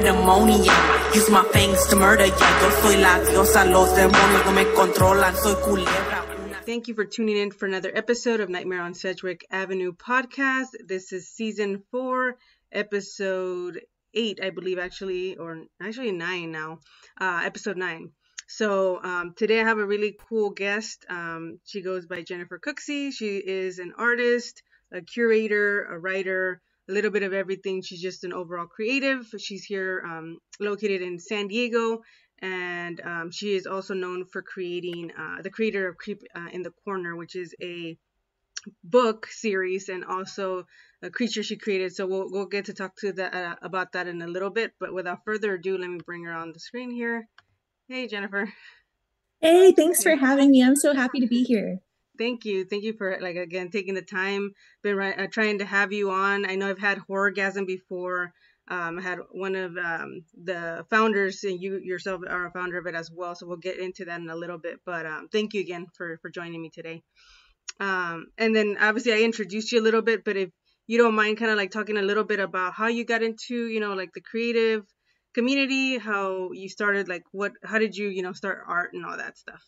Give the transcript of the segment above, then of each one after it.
pandemonium. Use my fangs to murder ya. Yo soy la diosa, los demonios no me controlan. Soy culebra. Thank you for tuning in for another episode of Nightmare on Sedgwick Avenue podcast. This is season four, episode eight, I believe, actually, or actually nine now, uh, episode nine. So um, today I have a really cool guest. Um, she goes by Jennifer Cooksey. She is an artist, a curator, a writer, a little bit of everything. She's just an overall creative. She's here um, located in San Diego, and um, she is also known for creating uh, the creator of Creep uh, in the Corner, which is a book series and also a creature she created. So we'll we'll get to talk to that uh, about that in a little bit. But without further ado, let me bring her on the screen here. Hey, Jennifer. Hey, thanks for having me. I'm so happy to be here thank you. Thank you for like again taking the time. Been uh, trying to have you on. I know i've had horrorgasm before. Um, i had one of um, the founders and you yourself are a founder of it as well so we'll get into that in a little bit. But um, thank you again for for joining me today. Um, and then obviously i introduced you a little bit but if you don't mind kind of like talking a little bit about how you got into you know like the creative community how you started like what how did you you know start art and all that stuff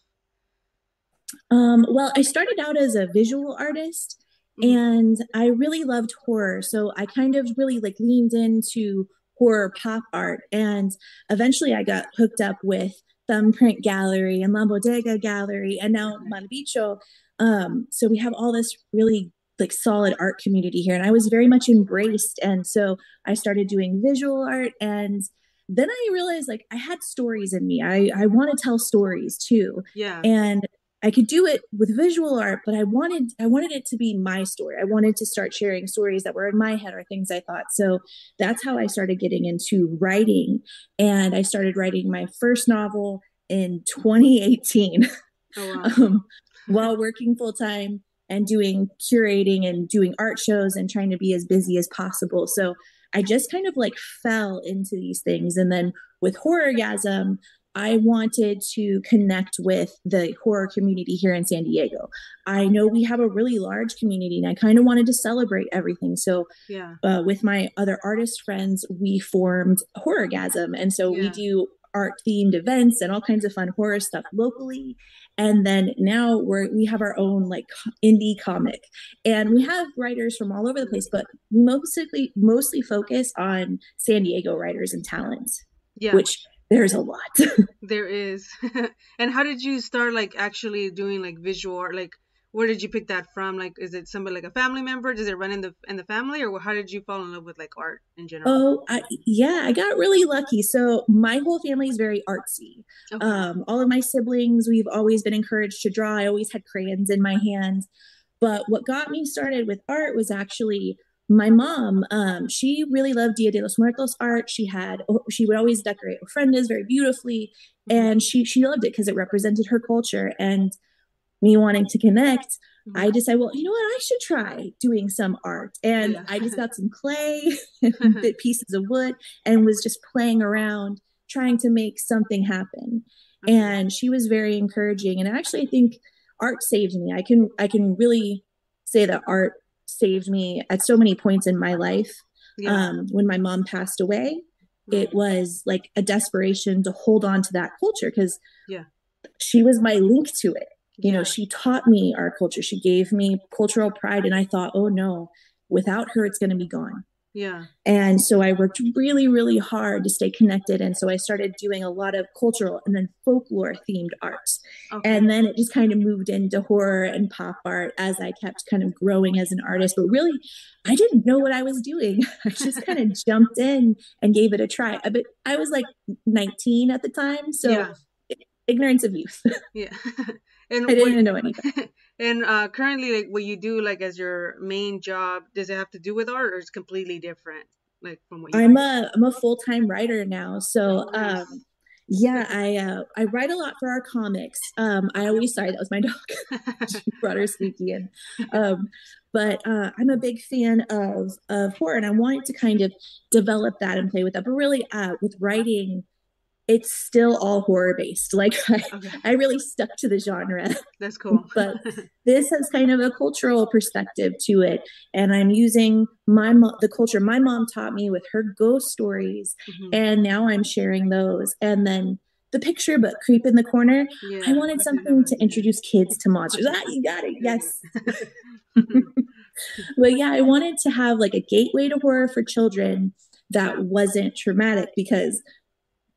um, well, I started out as a visual artist mm-hmm. and I really loved horror. So I kind of really like leaned into horror pop art. And eventually I got hooked up with Thumbprint Gallery and La Bodega Gallery and now Malbicho. Um, so we have all this really like solid art community here. And I was very much embraced. And so I started doing visual art and then I realized like I had stories in me. I, I want to tell stories too. Yeah. And I could do it with visual art, but I wanted I wanted it to be my story. I wanted to start sharing stories that were in my head or things I thought. So that's how I started getting into writing. And I started writing my first novel in 2018 oh, wow. um, while working full time and doing curating and doing art shows and trying to be as busy as possible. So I just kind of like fell into these things. And then with Horrorgasm, I wanted to connect with the horror community here in San Diego. I know we have a really large community and I kind of wanted to celebrate everything. So, yeah. Uh, with my other artist friends, we formed Horrorgasm. And so yeah. we do art themed events and all kinds of fun horror stuff locally. And then now we're we have our own like indie comic, and we have writers from all over the place, but mostly mostly focus on San Diego writers and talents. Yeah. Which there's a lot. there is. and how did you start like actually doing like visual art? Like where did you pick that from? Like is it somebody like a family member? Does it run in the in the family or how did you fall in love with like art in general? Oh, I, yeah, I got really lucky. So my whole family is very artsy. Okay. Um all of my siblings, we've always been encouraged to draw. I always had crayons in my hands. But what got me started with art was actually my mom, um, she really loved Dia de los Muertos art. She had, she would always decorate ofrendas very beautifully, and she she loved it because it represented her culture. And me wanting to connect, I mm-hmm. decided, well, you know what, I should try doing some art. And. I just got some clay, bit pieces of wood, and was just playing around trying to make something happen. Mm-hmm. And she was very encouraging. And actually, I think art saved me. I can I can really say that art saved me at so many points in my life. Yeah. Um, when my mom passed away, it was like a desperation to hold on to that culture because yeah. she was my link to it. You yeah. know, she taught me our culture. She gave me cultural pride. And I thought, oh no, without her, it's going to be gone. Yeah. And so I worked really, really hard to stay connected. And so I started doing a lot of cultural and then folklore themed arts. Okay. And then it just kind of moved into horror and pop art as I kept kind of growing as an artist. But really, I didn't know what I was doing. I just kind of jumped in and gave it a try. But I was like 19 at the time. So yeah. ignorance of youth. Yeah. And I didn't what, know anything. And uh, currently, like what you do, like as your main job, does it have to do with art, or is completely different? Like from what I'm a I'm a full time writer now, so oh, nice. um, yeah, I uh, I write a lot for our comics. Um, I always sorry that was my dog. she brought her squeaky in. Um, but uh, I'm a big fan of of horror, and I wanted to kind of develop that and play with that. But really, uh, with writing, it's still all horror based. Like I, okay. I really stuck to the genre. That's cool. but this has kind of a cultural perspective to it, and I'm using my the culture my mom taught me with her ghost stories, mm-hmm. and now I'm sharing those. And then the picture book, Creep in the Corner. Yeah, I wanted something to introduce kids to monsters. Ah, you got it. Yes. but yeah, I wanted to have like a gateway to horror for children that wasn't traumatic because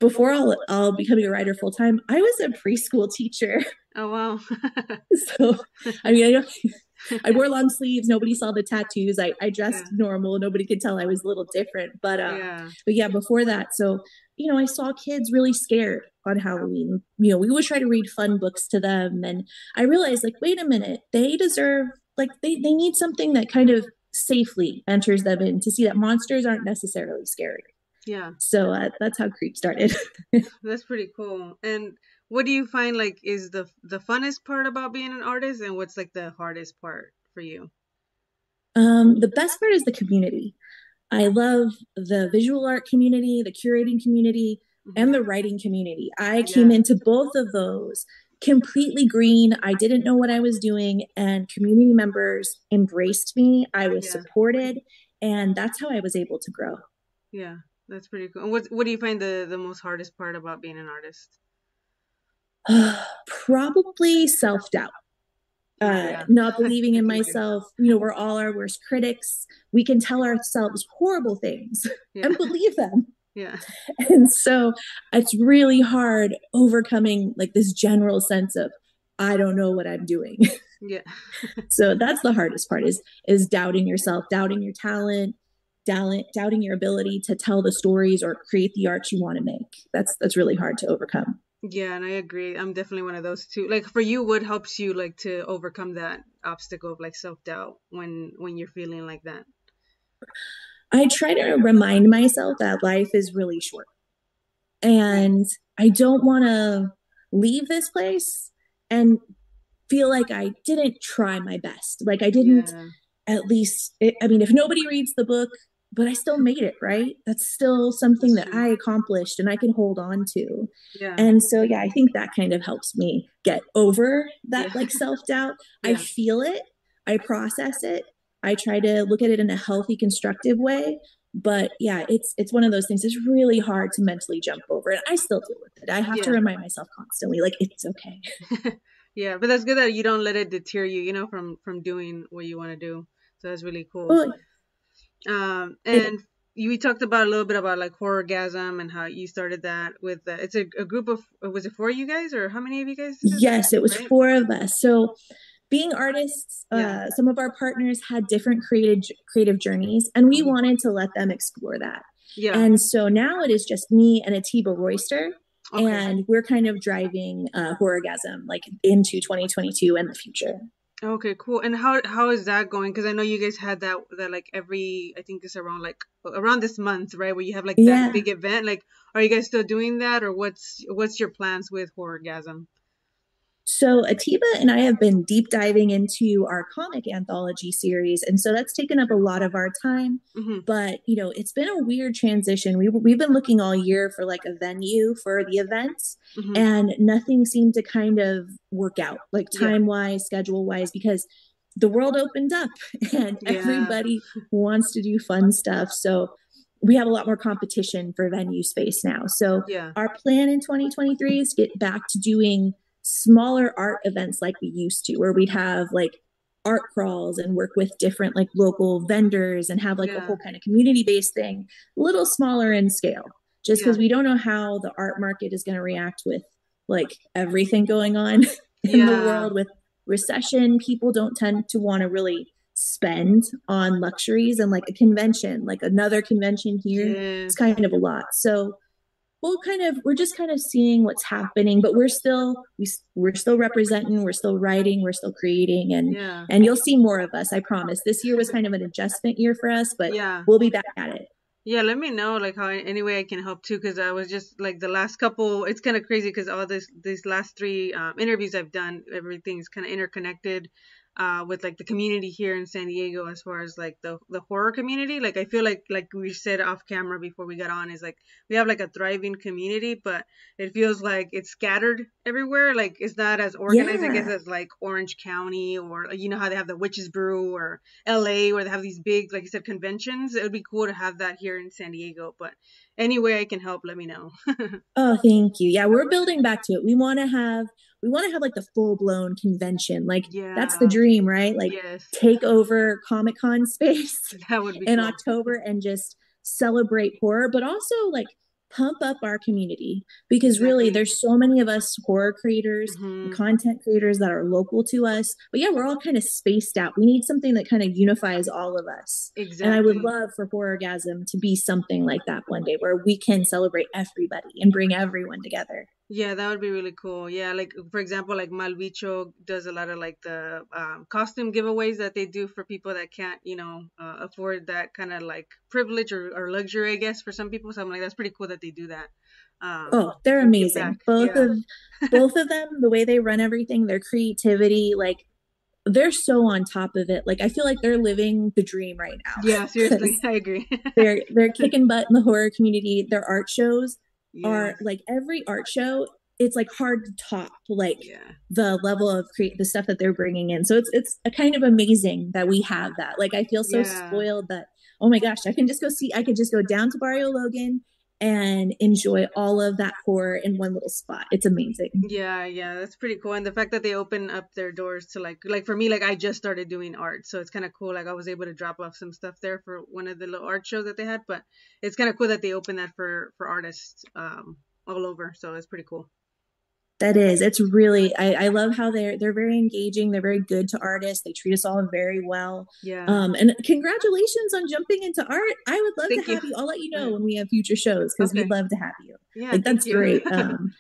before I'll, I'll becoming a writer full time, I was a preschool teacher. Oh wow! so I mean, I, I wore long sleeves. Nobody saw the tattoos. I, I dressed yeah. normal. Nobody could tell I was a little different. But uh, yeah. but yeah, before that, so you know, I saw kids really scared on Halloween. You know, we would try to read fun books to them, and I realized, like, wait a minute, they deserve like they they need something that kind of safely enters them in to see that monsters aren't necessarily scary. Yeah. So uh, that's how Creep started. that's pretty cool. And what do you find like is the the funnest part about being an artist, and what's like the hardest part for you? Um, the best part is the community. I love the visual art community, the curating community, mm-hmm. and the writing community. I came into both of those completely green. I didn't know what I was doing, and community members embraced me. I was yeah. supported, and that's how I was able to grow. Yeah, that's pretty cool. And what what do you find the the most hardest part about being an artist? Probably self doubt. Uh, yeah. not believing in myself. You know, we're all our worst critics. We can tell ourselves horrible things yeah. and believe them. Yeah. And so it's really hard overcoming like this general sense of I don't know what I'm doing. Yeah. so that's the hardest part is is doubting yourself, doubting your talent, doubting doubting your ability to tell the stories or create the art you want to make. That's that's really hard to overcome. Yeah, and I agree. I'm definitely one of those too. Like for you, what helps you like to overcome that obstacle of like self doubt when when you're feeling like that? I try to remind myself that life is really short. And I don't want to leave this place and feel like I didn't try my best. Like I didn't yeah. at least, I mean, if nobody reads the book, but I still made it, right? That's still something that mm-hmm. I accomplished and I can hold on to. Yeah. And so, yeah, I think that kind of helps me get over that yeah. like self doubt. Yeah. I feel it, I process it, I try to look at it in a healthy, constructive way. But yeah, it's it's one of those things. It's really hard to mentally jump over, and I still deal with it. I have to remind myself constantly, like it's okay. yeah, but that's good that you don't let it deter you, you know, from from doing what you want to do. So that's really cool. Oh, um, and you we talked about a little bit about like horrorgasm and how you started that with uh, it's a, a, group of was it four of you guys or how many of you guys yes it was right? four of us so being artists, yeah. uh, some of our partners had different creative creative journeys, and we mm-hmm. wanted to let them explore that. Yeah. And so now it is just me and Atiba Royster, okay. and we're kind of driving uh, Horrorgasm like into 2022 and the future. Okay, cool. And how how is that going? Because I know you guys had that that like every I think it's around like around this month, right? Where you have like that yeah. big event. Like, are you guys still doing that, or what's what's your plans with Horrorgasm? So, Atiba and I have been deep diving into our comic anthology series. And so that's taken up a lot of our time. Mm-hmm. But, you know, it's been a weird transition. We, we've been looking all year for like a venue for the events, mm-hmm. and nothing seemed to kind of work out, like time wise, yeah. schedule wise, because the world opened up and yeah. everybody wants to do fun stuff. So, we have a lot more competition for venue space now. So, yeah. our plan in 2023 is to get back to doing smaller art events like we used to, where we'd have like art crawls and work with different like local vendors and have like yeah. a whole kind of community based thing, a little smaller in scale, just because yeah. we don't know how the art market is going to react with like everything going on in yeah. the world with recession. People don't tend to want to really spend on luxuries and like a convention, like another convention here. It's kind of a lot. So we'll kind of we're just kind of seeing what's happening but we're still we, we're still representing we're still writing we're still creating and yeah. and you'll see more of us i promise. This year was kind of an adjustment year for us but yeah. we'll be back at it. Yeah let me know like how any way i can help too because i was just like the last couple it's kind of crazy because all this these last three um, interviews i've done everything's kind of interconnected uh, with like the community here in San Diego as far as like the the horror community. Like I feel like like we said off camera before we got on is like we have like a thriving community, but it feels like it's scattered everywhere. Like it's not as organized, yeah. I guess, as like Orange County or you know how they have the Witches Brew or LA where they have these big, like you said, conventions. It would be cool to have that here in San Diego, but any way I can help, let me know. oh, thank you. Yeah, we're building back to it. We want to have we want to have like the full blown convention. Like yeah. that's the dream, right? Like yes. take over Comic Con space in cool. October and just celebrate horror, but also like pump up our community because really there's so many of us horror creators mm-hmm. content creators that are local to us but yeah we're all kind of spaced out. We need something that kind of unifies all of us. Exactly and i would love for horrorgasm to be something like that one day where we can celebrate everybody and bring everyone together yeah, that would be really cool. Yeah, like for example, like Malbicho does a lot of like the um, costume giveaways that they do for people that can't, you know, uh, afford that kind of like privilege or, or luxury, I guess, for some people. So I'm like, that's pretty cool that they do that. Um, oh, they're amazing. Both yeah. of both of them, the way they run everything, their creativity, like they're so on top of it. Like I feel like they're living the dream right now. Yeah, seriously, I agree. they're they're kicking butt in the horror community. Their art shows yeah. are like every art show it's like hard to top like yeah. the level of create the stuff that they're bringing in so it's it's a kind of amazing that we have that like i feel so yeah. spoiled that oh my gosh i can just go see i could just go down to barrio logan and enjoy all of that horror in one little spot. It's amazing. Yeah, yeah, that's pretty cool. And the fact that they open up their doors to like like for me, like I just started doing art, so it's kind of cool. Like I was able to drop off some stuff there for one of the little art shows that they had, but it's kind of cool that they open that for for artists um all over. So it's pretty cool. That is, it's really I, I love how they're they're very engaging. They're very good to artists. They treat us all very well. Yeah. Um, and congratulations on jumping into art. I would love Thank to have you. you. I'll let you know when we have future shows because okay. we'd love to have you. Yeah, like that's great. um,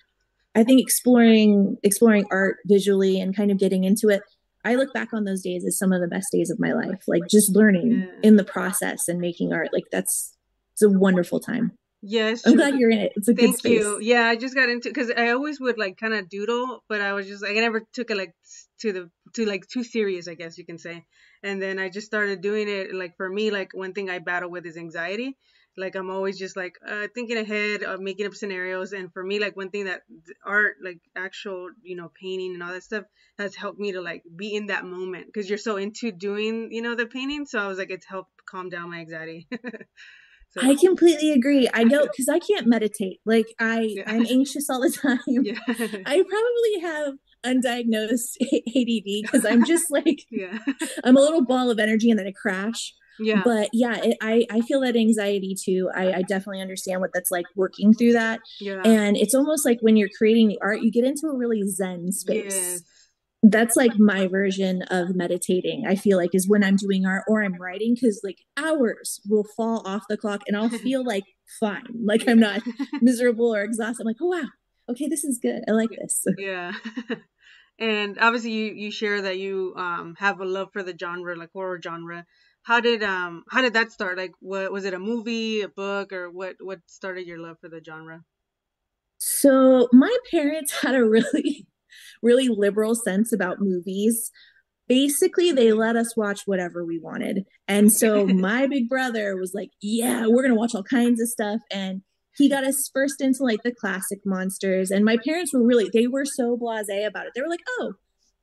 I think exploring exploring art visually and kind of getting into it. I look back on those days as some of the best days of my life. Like just learning yeah. in the process and making art. Like that's it's a wonderful time. Yes, I'm glad you're in it. It's a Thank good space. you. Yeah, I just got into because I always would like kind of doodle, but I was just like I never took it like to the to like too serious, I guess you can say. And then I just started doing it. Like for me, like one thing I battle with is anxiety. Like I'm always just like uh, thinking ahead, uh, making up scenarios. And for me, like one thing that art, like actual, you know, painting and all that stuff, has helped me to like be in that moment because you're so into doing, you know, the painting. So I was like, it's helped calm down my anxiety. So. I completely agree. I know because I can't meditate. Like I, yeah. I'm anxious all the time. Yeah. I probably have undiagnosed ADD because I'm just like, yeah. I'm a little ball of energy and then I crash. Yeah. But yeah, it, I I feel that anxiety too. I, I definitely understand what that's like working through that. Yeah. And it's almost like when you're creating the art, you get into a really zen space. Yes that's like my version of meditating i feel like is when i'm doing art or i'm writing because like hours will fall off the clock and i'll feel like fine like i'm not miserable or exhausted. I'm like oh wow. Okay this is good. I like this. Yeah. And obviously you you share that you um have a love for the genre like horror genre. How did um how did that start? Like what was it a movie a book or what what started your love for the genre? So my parents had a really really liberal sense about movies. Basically they let us watch whatever we wanted. And so my big brother was like yeah we're gonna watch all kinds of stuff. And he got us first into like the classic monsters. And my parents were really they were so blasé about it. They were like oh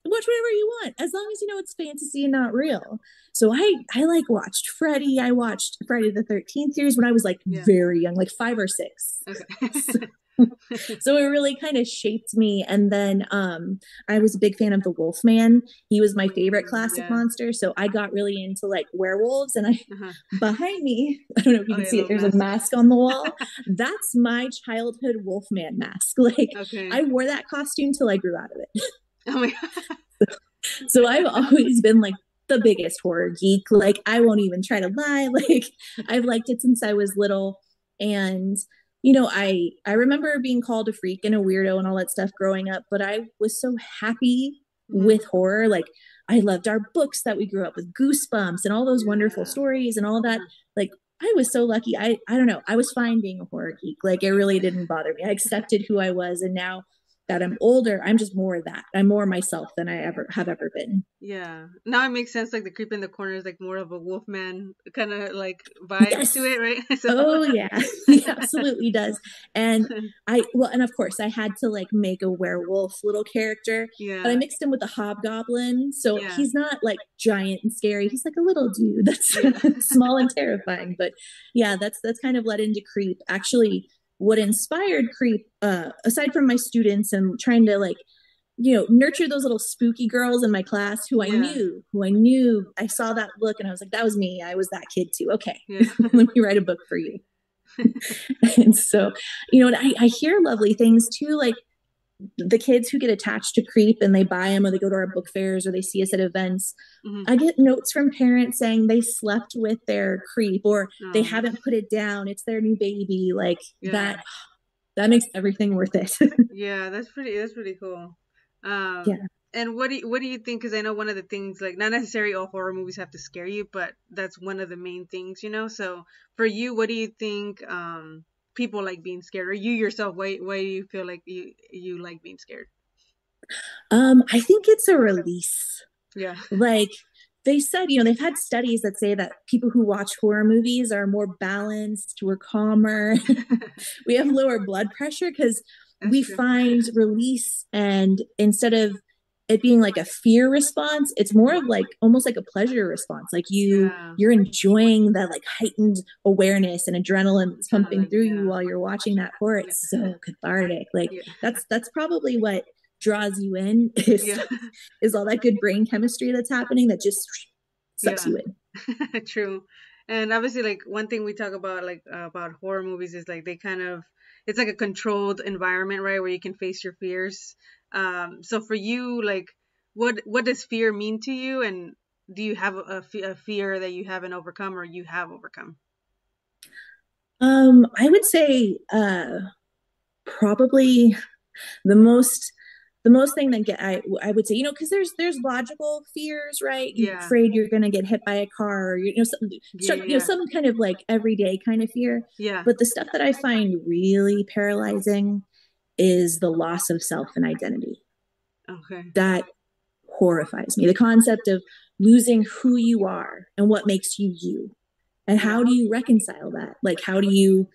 watch whatever you want as long as you know it's fantasy and not real. So i i like watched freddy. I watched friday the 13th series when i was like yeah. very young like five or six. Okay. so, so it really kind of shaped me. And then um, I was a big fan of the Wolfman. He was my favorite classic yeah. monster. So I got really into like werewolves. And I uh-huh. behind me, I don't know if you oh, can see it, there's mask. a mask on the wall. That's my childhood Wolfman mask. Like okay. I wore that costume till I grew out of it. Oh my god. so, so I've always been like the biggest horror geek. Like I won't even try to lie. Like I've liked it since I was little. And you know, I I remember being called a freak and a weirdo and all that stuff growing up, but I was so happy mm-hmm. with horror. Like I loved our books that we grew up with, Goosebumps and all those wonderful stories and all that. Mm-hmm. Like I was so lucky. I I don't know. I was fine being a horror geek. Like it really didn't bother me. I accepted who I was, and now that I'm older, I'm just more of that. I'm more myself than I ever have ever been. Yeah. Now it makes sense. Like the creep in the corner is like more of a wolfman kind of like vibe yes. to it, right? so. Oh yeah, he absolutely does. And I well, and of course I had to like make a werewolf little character. Yeah. But I mixed him with a hobgoblin, so yeah. he's not like giant and scary. He's like a little dude that's yeah. small and terrifying. But yeah, that's that's kind of led into creep. Actually what inspired creep uh, aside from my students and trying to like you know nurture those little spooky girls in my class who i yeah. knew who i knew i saw that look and i was like that was me i was that kid too okay yeah. let me write a book for you and so you know I, I hear lovely things too like the kids who get attached to creep and they buy them or they go to our book fairs or they see us at events mm-hmm. i get notes from parents saying they slept with their creep or oh. they haven't put it down. It's their new baby. Like yeah. that that makes everything worth it. Yeah that's pretty that's pretty cool. Um yeah. and what do you, what do you think? Because i know one of the things like not necessarily all horror movies have to scare you but that's one of the main things you know? So for you what do you think um people like being scared or you yourself why why do you feel like you you like being scared? Um i think it's a release. Yeah. Like they said you know they've had studies that say that people who watch horror movies are more balanced we're calmer we have lower blood pressure because we true. find release and instead of it being like a fear response it's more of like almost like a pleasure response. Like you yeah. you're enjoying that like heightened awareness and adrenaline that's pumping through yeah. you while you're watching that horror it's so cathartic. Like that's that's probably what draws you in is is all that good brain chemistry that's happening that just sucks you in. True. And obviously like one thing we talk about like uh, about horror movies is like they kind of it's like a controlled environment right where you can face your fears um, so for you, like, what what does fear mean to you, and do you have a, a fear that you haven't overcome or you have overcome? Um, I would say uh, probably the most the most thing that get I I would say you know because there's there's logical fears right? You're yeah. afraid you're gonna get hit by a car or you know some yeah, you know some kind of like everyday kind of fear. Yeah. But the stuff that I find really paralyzing is the loss of self and identity. Okay. That horrifies me. The concept of losing who you are and what makes you you. And how do you reconcile that? Like how do you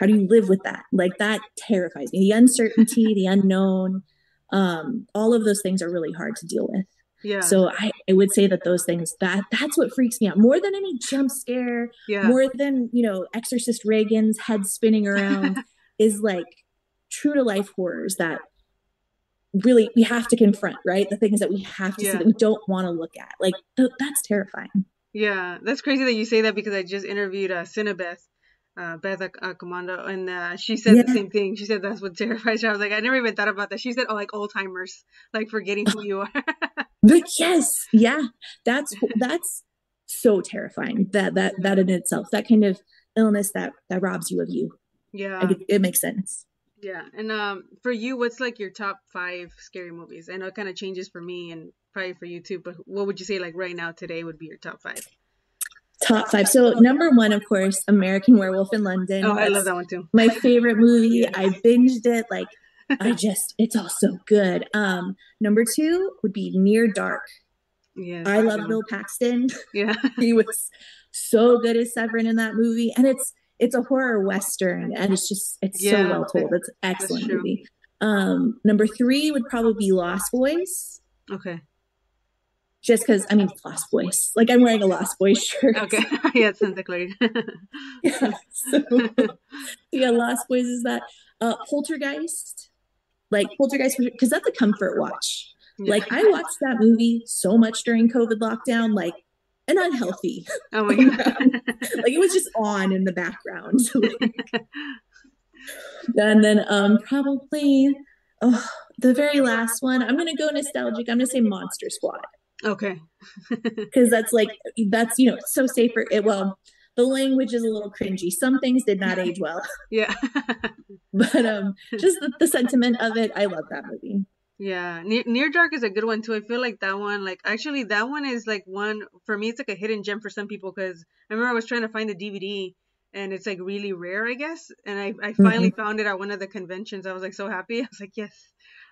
how do you live with that? Like that terrifies me. The uncertainty, the unknown, um, all of those things are really hard to deal with. Yeah. So I, I would say that those things that that's what freaks me out more than any jump scare, yeah. more than you know, Exorcist Regan's head spinning around is like true to life horrors that really we have to confront, right? The things that we have to yeah. see that we don't want to look at. Like th- that's terrifying. Yeah, that's crazy that you say that because I just interviewed uh, Cinebeth, uh, Beth Accomando, and uh, she said yeah. the same thing. She said that's what terrifies her. I was like, I never even thought about that. She said, oh, like old timers, like forgetting who you are. but yes, yeah, that's that's so terrifying. That that that in itself, that kind of illness that that robs you of you. Yeah, it, it makes sense. Yeah, and um, for you, what's like your top five scary movies? I know it kind of changes for me and probably for you too. But what would you say like right now today would be your top five? Top five. So number one, of course, American Werewolf in London. Oh, I love that one too. My favorite movie. I binged it. Like I just, it's all so good. Um, number two would be Near Dark. Yeah, I love Bill Paxton. Yeah, he was so good as Severen in that movie, and it's it's a horror western and it's just it's yeah, so well told. It's an excellent movie. Um, number three would probably be Lost Boys. Okay. Just because I mean Lost Boys, like I'm wearing a Lost Boys shirt. Okay, yeah, it's Santa Carla. yeah, so, yeah, Lost Boys is that. Uh, Poltergeist, like Poltergeist, because that's a comfort watch. Yeah. Like I watched that movie so much during COVID lockdown. Like and unhealthy. Oh my god! like it was just on in the background. and then um probably oh, the very last one. I'm gonna go nostalgic. I'm gonna say Monster Squad. Okay. Because that's like that's you know so safer. It well the language is a little cringy. Some things did not age well. Yeah. but um just the, the sentiment of it, I love that movie. Yeah, Near, Near Dark is a good one too. I feel like that one, like actually that one is like one for me. It's like a hidden gem for some people because I remember I was trying to find the DVD and it's like really rare, I guess. And I, I finally mm-hmm. found it at one of the conventions. I was like so happy. I was like, yes.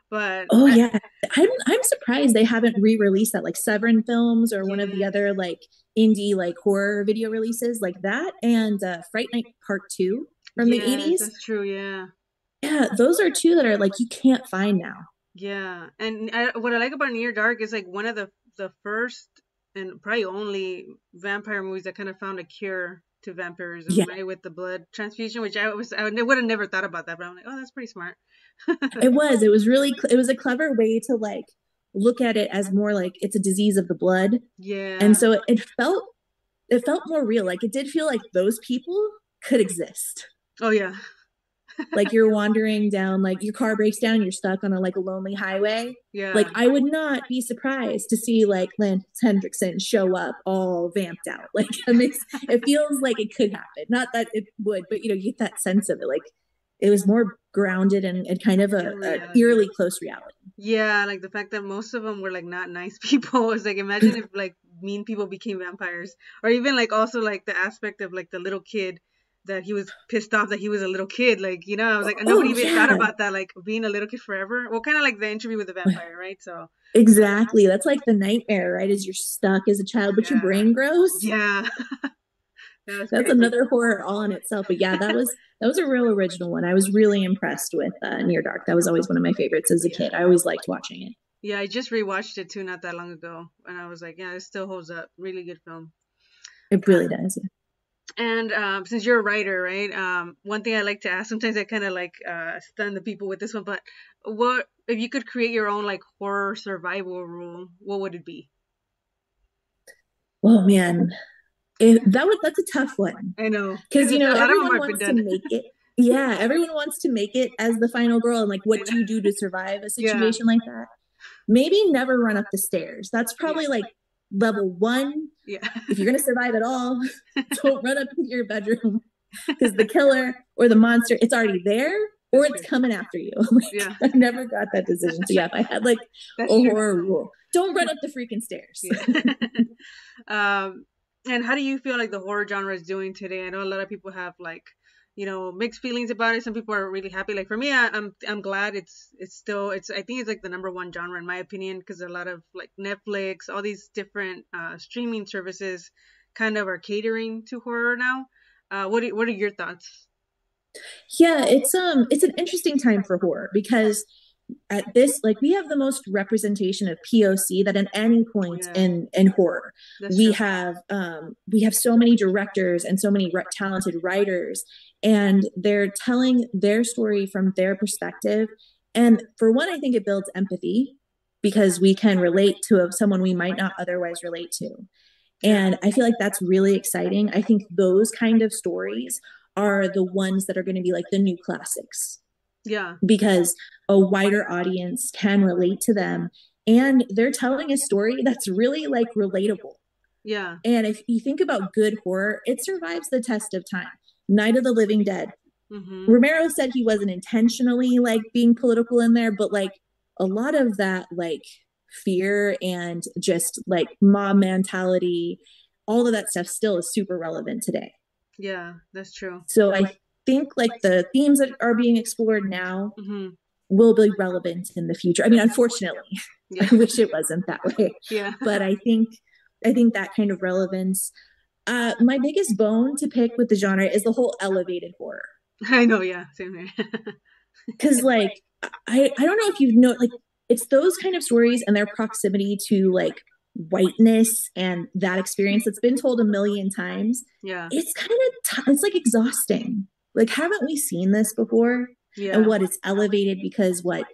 But oh I, yeah, I'm I'm surprised they haven't re-released that like Severin Films or yeah. one of the other like indie like horror video releases like that and uh, Fright Night Part Two from yeah, the 80s. That's true. Yeah. Yeah, those are two that are like you can't find now. Yeah, and I, what I like about Near Dark is like one of the the first and probably only vampire movies that kind of found a cure to vampirism, yeah. right? With the blood transfusion, which I was I would have never thought about that, but I'm like, oh, that's pretty smart. it was. It was really. It was a clever way to like look at it as more like it's a disease of the blood. Yeah. And so it, it felt it felt more real. Like it did feel like those people could exist. Oh yeah like you're wandering down like your car breaks down you're stuck on a like a lonely highway. Yeah. Like i would not be surprised to see like lance henriksen show up all vamped out. Like it makes it feels like it could happen. Not that it would but you know you get that sense of it like it was more grounded and, and kind of a, a eerily close reality. Yeah like the fact that most of them were like not nice people. Was like imagine if like mean people became vampires. Or even like also like the aspect of like the little kid that he was pissed off that he was a little kid. Like, you know, I was like, nobody oh, even yeah. thought about that, like being a little kid forever. Well, kind of like the interview with the vampire, right? So exactly, that's like the nightmare, right? Is you're stuck as a child, but yeah. your brain grows. Yeah. that that's another horror all in itself. But yeah, that was that was a real original one. I was really impressed with uh, Near Dark. That was always one of my favorites as a kid. I always liked watching it. Yeah, I just rewatched it too not that long ago, and I was like, yeah, it still holds up. Really good film. It really does. Yeah. And um, since you're a writer, right? Um, one thing I like to ask, sometimes I kind of like uh, stun the people with this one, but what if you could create your own like horror survival rule? What would it be? Oh man, if, that would that's a tough one. I know because you know everyone wants to make it. Yeah, everyone wants to make it as the final girl, and like, what do you do to survive a situation yeah. like that? Maybe never run up the stairs. That's probably like level one. Yeah. if you're gonna survive at all, don't run up into your bedroom because the killer or the monster, it's already there or it's coming after you. like, yeah. I never got that decision. So yeah, if I had like That's a true. horror rule, don't run up the freaking stairs. Yeah. um, and how do you feel like the horror genre is doing today? I know a lot of people have like you know mixed feelings about it. Some people are really happy. Like for me I, am I'm, I'm glad it's it's still it's i think it's like the number one genre in my opinion because a lot of like netflix all these different uh, streaming services kind of are catering to horror now. Uh, what are, what are your thoughts? Yeah it's um it's an interesting time for horror because at this like we have the most representation of poc that at any point yeah. in in horror. That's we true. have um we have so many directors and so many re- talented writers and they're telling their story from their perspective. And for one i think it builds empathy because we can relate to someone we might not otherwise relate to. And i feel like that's really exciting. I think those kind of stories are the ones that are going to be like the new classics yeah because a wider audience can relate to them and they're telling a story that's really like relatable yeah and if you think about good horror it survives the test of time Night of the Living Dead. Mm-hmm. Romero said he wasn't intentionally like being political in there, but like a lot of that like fear and just like mob mentality, all of that stuff still is super relevant today. Yeah, that's true. So I think like the themes that are being explored now mm-hmm. will be relevant in the future. I mean, unfortunately, yeah. I wish it wasn't that way. Yeah. But I think I think that kind of relevance uh, my biggest bone to pick with the genre is the whole elevated horror. I know, yeah, same here. Because like I I don't know if you know like it's those kind of stories and their proximity to like whiteness and that experience that's been told a million times. Yeah, it's kind of t- it's like exhausting. Like, haven't we seen this before? Yeah, and what it's elevated because what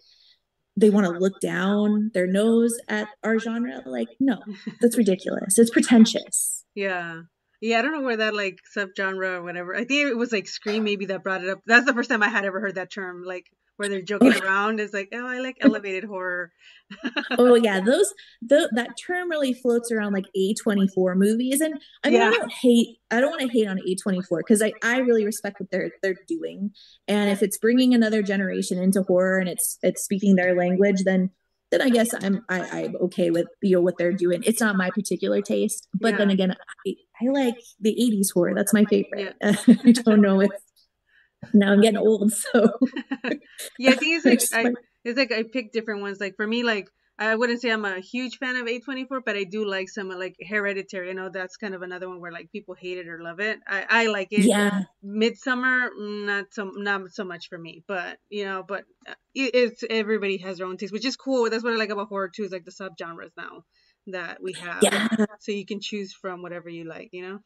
they want to look down their nose at our genre. Like, no, that's ridiculous. It's pretentious. Yeah. Yeah, I don't know where that like subgenre or whatever. I think it was like Scream maybe that brought it up. That's the first time I had ever heard that term, like where they're joking around. It's like, oh, I like elevated horror. oh yeah, those the, that term really floats around like A twenty four movies, and I mean, yeah. I don't hate. I don't want to hate on A twenty four because I I really respect what they're they're doing, and if it's bringing another generation into horror and it's it's speaking their language, then then I guess I'm I, am i am okay with you know what they're doing. It's not my particular taste, but yeah. then again, I, I like the '80s horror. That's my favorite. Yeah. I don't know if now I'm getting old, so yeah, I think it's like, I, it's like I pick different ones. Like for me, like I wouldn't say I'm a huge fan of A24, but I do like some like Hereditary. I know that's kind of another one where like people hate it or love it. I, I like it. Yeah. Midsommar, not so not so much for me, but you know, but uh, it's everybody has their own taste, which is cool. That's what I like about horror too, is like the subgenres now that we have. Yeah. So you can choose from whatever you like, you know.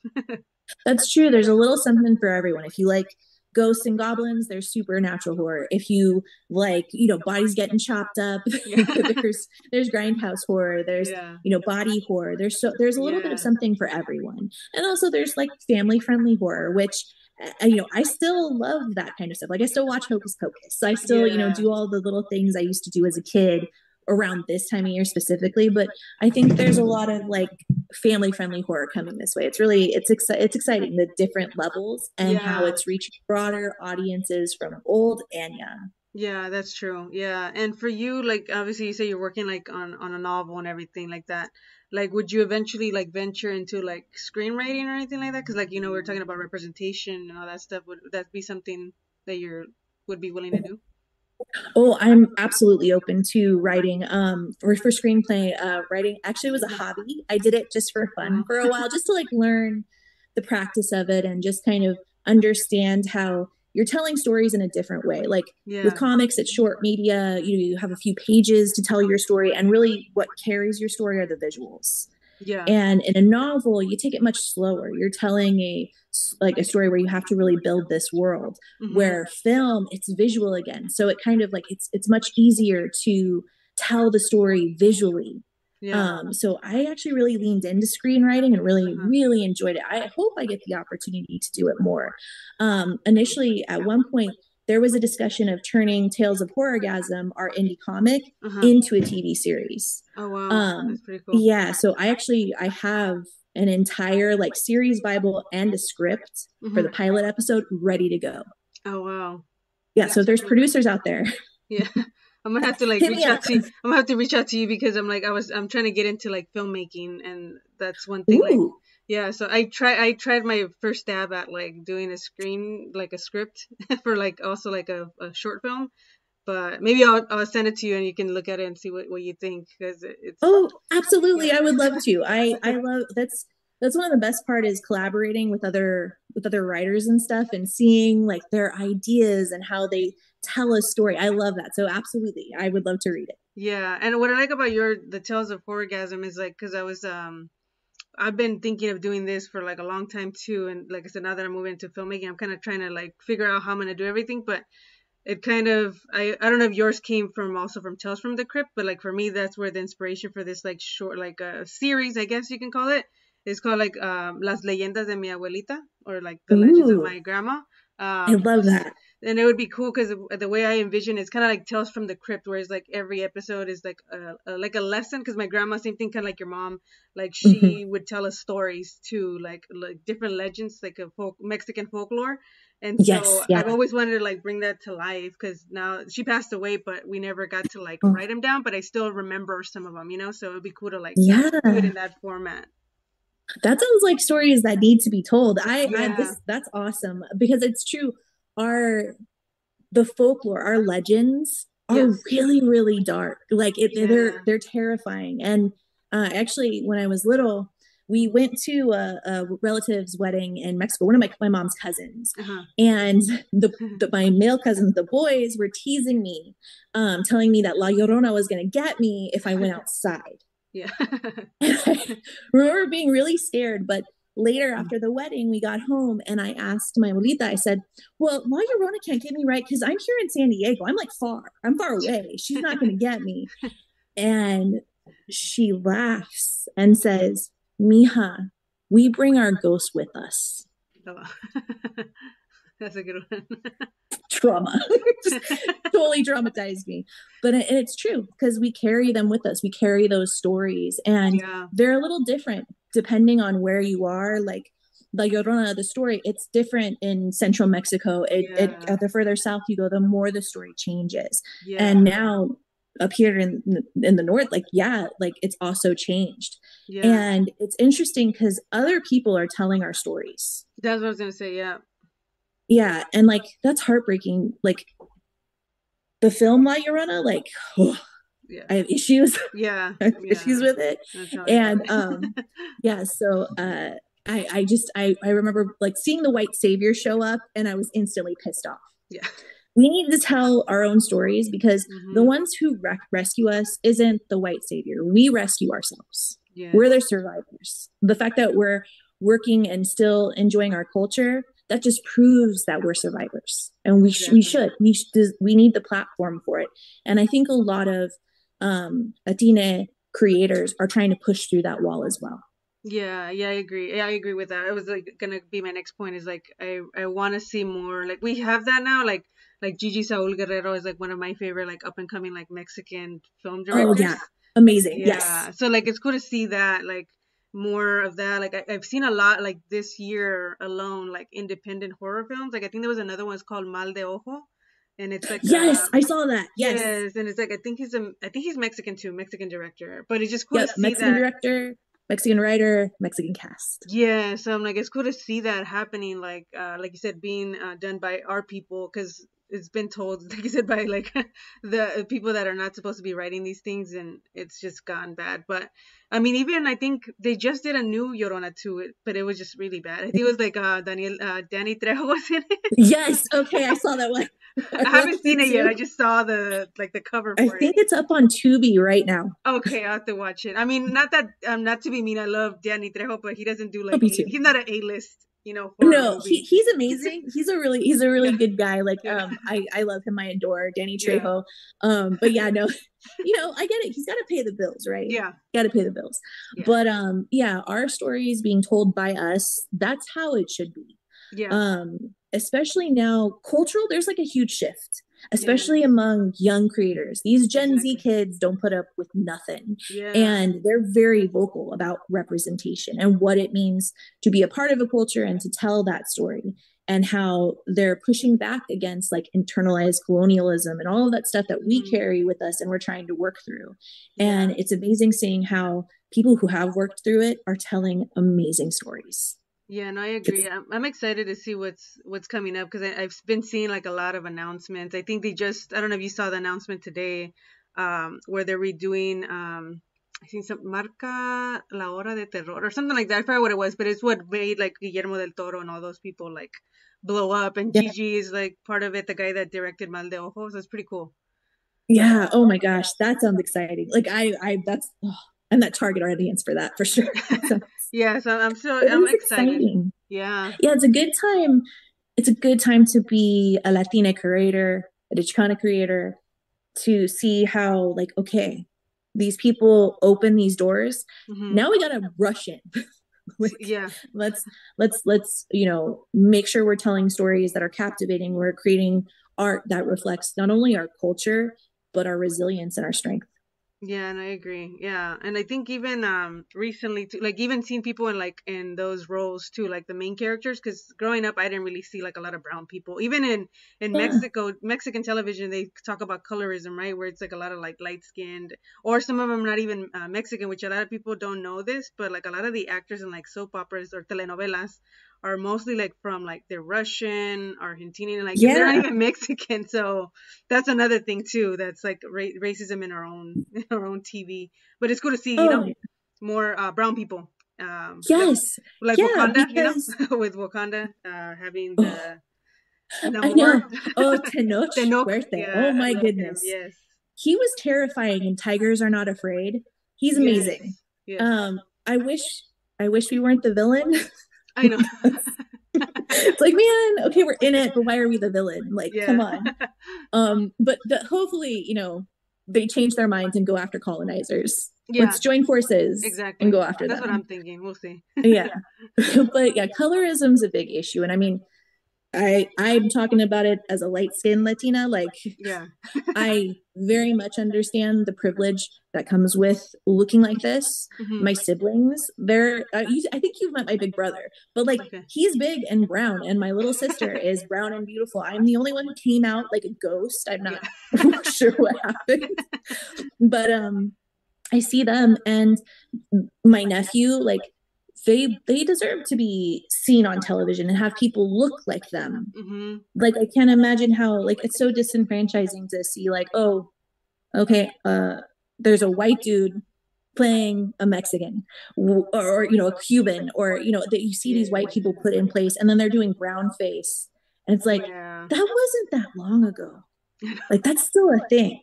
that's true. There's a little something for everyone. If you like ghosts and goblins there's supernatural horror. If you like you know bodies getting chopped up yeah. there's there's grindhouse horror there's yeah. you know body horror. There's so there's a little yeah. bit of something for everyone. And also there's like family friendly horror which uh, you know i still love that kind of stuff. Like i still watch hocus pocus. I still you know do all the little things i used to do as a kid around this time of year specifically. But i think there's a lot of like family friendly horror coming this way. It's really it's exci- it's exciting the different levels and yeah. how it's reaching broader audiences from old and young. Yeah that's true. Yeah and for you like obviously you say you're working like on on a novel and everything like that. Like would you eventually like venture into like screenwriting or anything like that? Because like you know we are talking about representation and all that stuff. Would that be something that you're would be willing to do Oh, I'm absolutely open to writing. Um, for for screenplay, uh, writing actually was a hobby. I did it just for fun for a while, just to like learn the practice of it and just kind of understand how you're telling stories in a different way. Like yeah. with comics, it's short media. You you have a few pages to tell your story, and really, what carries your story are the visuals. Yeah. And in a novel, you take it much slower. You're telling a like a story where you have to really build this world. Mm-hmm. Where film, it's visual again. So it kind of like it's it's much easier to tell the story visually. Yeah. Um, so I actually really leaned into screenwriting and really, uh-huh. really enjoyed it. I hope I get the opportunity to do it more. Um, initially, at one point, there was a discussion of turning Tales of Horrorgasm, our indie comic, uh-huh. into a TV series. Oh wow, um, that's pretty cool. Yeah, so I actually I have an entire like series bible and a script mm-hmm. for the mm-hmm. pilot episode ready to go. Oh wow. Yeah, so there's producers out there. Yeah. I'm gonna have to like reach out to you. I'm gonna have to reach out to you because I'm like I was I'm trying to get into like filmmaking and that's one thing Ooh. like yeah, so I try I tried my first stab at like doing a screen like a script for like also like a, a short film, but maybe I'll, I'll send it to you and you can look at it and see what, what you think because it's oh absolutely I would love to. I I love that's that's one of the best part is collaborating with other with other writers and stuff and seeing like their ideas and how they tell a story. I love that so absolutely I would love to read it. Yeah and what I like about your the tales of horrorgasm is like because I was um I've been thinking of doing this for like a long time too. And like I said, now that I'm moving into filmmaking, I'm kind of trying to like figure out how I'm going to do everything. But it kind of, I, I don't know if yours came from also from Tales from the Crypt, but like for me, that's where the inspiration for this like short, like a uh, series, I guess you can call it. It's called like um, Las Leyendas de mi Abuelita or like the Ooh. legends of my grandma. Um, I love that and it would be cool because the way I envision it's kind of like Tales from the Crypt, where it's like every episode is like a, a like a lesson. Because my grandma, same thing, kind of like your mom, like she mm-hmm. would tell us stories too, like like different legends, like a folk Mexican folklore. And so yes, yeah. I've always wanted to like bring that to life because now she passed away, but we never got to like oh. write them down. But I still remember some of them, you know. So it'd be cool to like yeah. do it in that format. That sounds like stories that need to be told. I, yeah. I this that's awesome because it's true our the folklore, our legends are yes. really, really dark. Like it, yeah. they're they're terrifying. And uh, actually, when I was little, we went to a, a, relative's wedding in Mexico, one of my, my mom's cousins. Uh-huh. And the, the, my male cousins, the boys, were teasing me, um, telling me that La Llorona was going to get me if I went outside. Yeah. I remember being really scared, but later mm. after the wedding, we got home and I asked my abuelita, I said, Well, La Llorona can't get me right because I'm here in San Diego. I'm like far, I'm far away. She's not going to get me. And she laughs and says, Mija, we bring our ghosts with us. Oh. That's a good one. Trauma. totally traumatized me. But it, it's true because we carry them with us. We carry those stories and yeah. they're a little different depending on where you are. Like La Llorona, the story, it's different in central Mexico. It, yeah. it, the further south you go, the more the story changes. Yeah. And now up here in in the north like yeah like it's also changed yeah. and it's interesting because other people are telling our stories that's what i was gonna say yeah yeah and like that's heartbreaking like the film La Llorona, like, oh, yeah. I have issues. Yeah, have yeah. issues with it. And um, yeah, so uh, I I just I I remember like seeing the white savior show up, and I was instantly pissed off. Yeah. We need to tell our own stories because mm-hmm. the ones who rescue us isn't the white savior. We rescue ourselves. Yeah. We're the survivors. The fact that we're working and still enjoying our culture that just proves that we're survivors and we, sh- we should we sh- we need the platform for it and i think a lot of um latina creators are trying to push through that wall as well yeah yeah i agree yeah i agree with that it was like gonna be my next point is like i i want to see more like we have that now like like gigi saul guerrero is like one of my favorite like up and coming like mexican film directors oh yeah amazing yeah. yes so like it's cool to see that like more of that. Like I, have seen a lot like this year alone, like independent horror films. Like I think there was another one it's called Mal de Ojo. And it's like yes, uh, I saw that. Yes. yes, and it's like I think he's a I think he's Mexican too, Mexican director. But it's just cool yep, to see Mexican that. director, Mexican writer, Mexican cast. Yeah, so I'm like, it's cool to see that happening. Like, uh, like you said, being uh, done by our people, because it's been told, like you said, by like the people that are not supposed to be writing these things, and it's just gone bad. But I mean, even I think they just did a new Llorona too, but it was just really bad. I think it was like uh, Daniel uh, Danny Trejo was in it. Yes, okay, I saw that one. I, haven't seen it yet. I just saw the like the cover. I think it. it's up on Tubi right now. Okay, I have to watch it. I mean, not that um, not to be mean. I love Danny Trejo, but he doesn't do like he's not an A list you know no he, he's amazing. He's a really he's a really yeah. good guy. Like yeah. um i i love him. I adore danny trejo. Yeah. um but yeah no you know i get it. He's got to pay the bills right? Yeah. Got to pay the bills. But um yeah our story is being told by us. That's how it should be. Yeah. Um especially now cultural there's like a huge shift especially yeah. among young creators. These Gen exactly. Z kids don't put up with nothing. Yeah. And they're very vocal about representation and what it means to be a part of a culture and to tell that story and how they're pushing back against like internalized colonialism and all of that stuff that we mm-hmm. carry with us and we're trying to work through. Yeah. And it's amazing seeing how people who have worked through it are telling amazing stories. Yeah, no, I agree. I'm, I'm excited to see what's what's coming up because I've been seeing like a lot of announcements. I think they just I don't know if you saw the announcement today um, where they're redoing um, I think some Marca la Hora de Terror or something like that. I forgot what it was, but it's what made like Guillermo del Toro and all those people like blow up. And yeah. Gigi is like part of it, the guy that directed Mal de Ojos. So it's pretty cool. Yeah. Oh my gosh, that sounds exciting. Like I, I that's. Oh I'm that target audience for that for sure. So, yeah, so I'm so I'm excited. Exciting. Yeah. Yeah, it's a good time. It's a good time to be a Latina creator, a Chicana creator, to see how like okay, these people open these doors. Mm-hmm. Now we gotta rush in. like, yeah. Let's let's let's you know make sure we're telling stories that are captivating. We're creating art that reflects not only our culture but our resilience and our strength. Yeah, and I agree. Yeah, and I think even um recently too, like even seeing people in like in those roles too, like the main characters. Because growing up, I didn't really see like a lot of brown people. Even in in yeah. Mexico, Mexican television, they talk about colorism, right? Where it's like a lot of like light skinned, or some of them not even uh, Mexican, which a lot of people don't know this, but like a lot of the actors in like soap operas or telenovelas are mostly like from like they're Russian, Argentinian, like yeah. they're not even Mexican. So that's another thing too. That's like ra- racism in our own in our own TV. But it's cool to see, oh. you know, more uh, brown people. Um, yes, like, yeah, Wakanda, because... you know, with Wakanda uh, having the. Oh. I know. Oh, Tenoch, Tenoch. Yeah, oh my goodness. Him. Yes. He was terrifying and Tigers Are Not Afraid. He's amazing. Yes. Yes. Um, I wish I wish we weren't the villain. I know. it's like, man, okay, we're in it, but why are we the villain? Like, yeah. come on. Um, but but hopefully, you know, they change their minds and go after colonizers. Yeah. Let's join forces exactly and go after That's them. That's what I'm thinking. We'll see. yeah. but yeah, colorism's a big issue. And I mean, I I'm talking about it as a light skinned Latina. Like, yeah, I very much understand the privilege that comes with looking like this. Mm-hmm. My siblings, they're uh, you, I think you've met my big brother, but like okay. he's big and brown, and my little sister is brown and beautiful. I'm the only one who came out like a ghost. I'm not yeah. sure what happened, but um, I see them and my nephew like they they deserve to be seen on television and have people look like them. Mm-hmm. Like I can't imagine how like it's so disenfranchising to see like oh okay uh there's a white dude playing a Mexican or, or, you know a Cuban or you know that you see these white people put in place and then they're doing brown face and it's like yeah. that wasn't that long ago like that's still a thing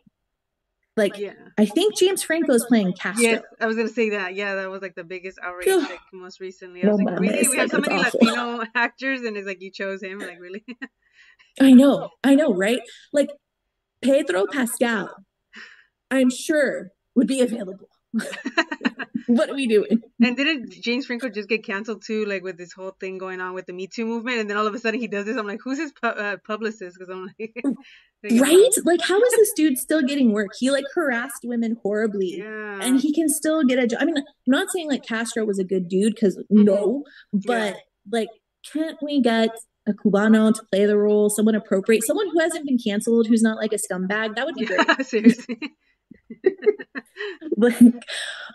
like yeah. I think James Franco is playing Castro. Yes, I was gonna say that. Yeah, that was like the biggest outrage like most recently. I was no, like, really? We have so many awful. Latino actors and it's like you chose him, like really? I know, I know, right? Like Pedro Pascal, I'm sure would be available. what are we doing? And didn't James Franco just get canceled too, like with this whole thing going on with the Me Too movement? And then all of a sudden he does this. I'm like, who's his pu- uh, publicist? Because I'm like, right? Like, how is this dude still getting work? He like harassed women horribly, yeah. and he can still get a job. I mean, I'm not saying like Castro was a good dude because mm-hmm. no, but yeah. like, can't we get a Cubano to play the role, someone appropriate, someone who hasn't been canceled, who's not like a scumbag? That would be yeah, great. Seriously. like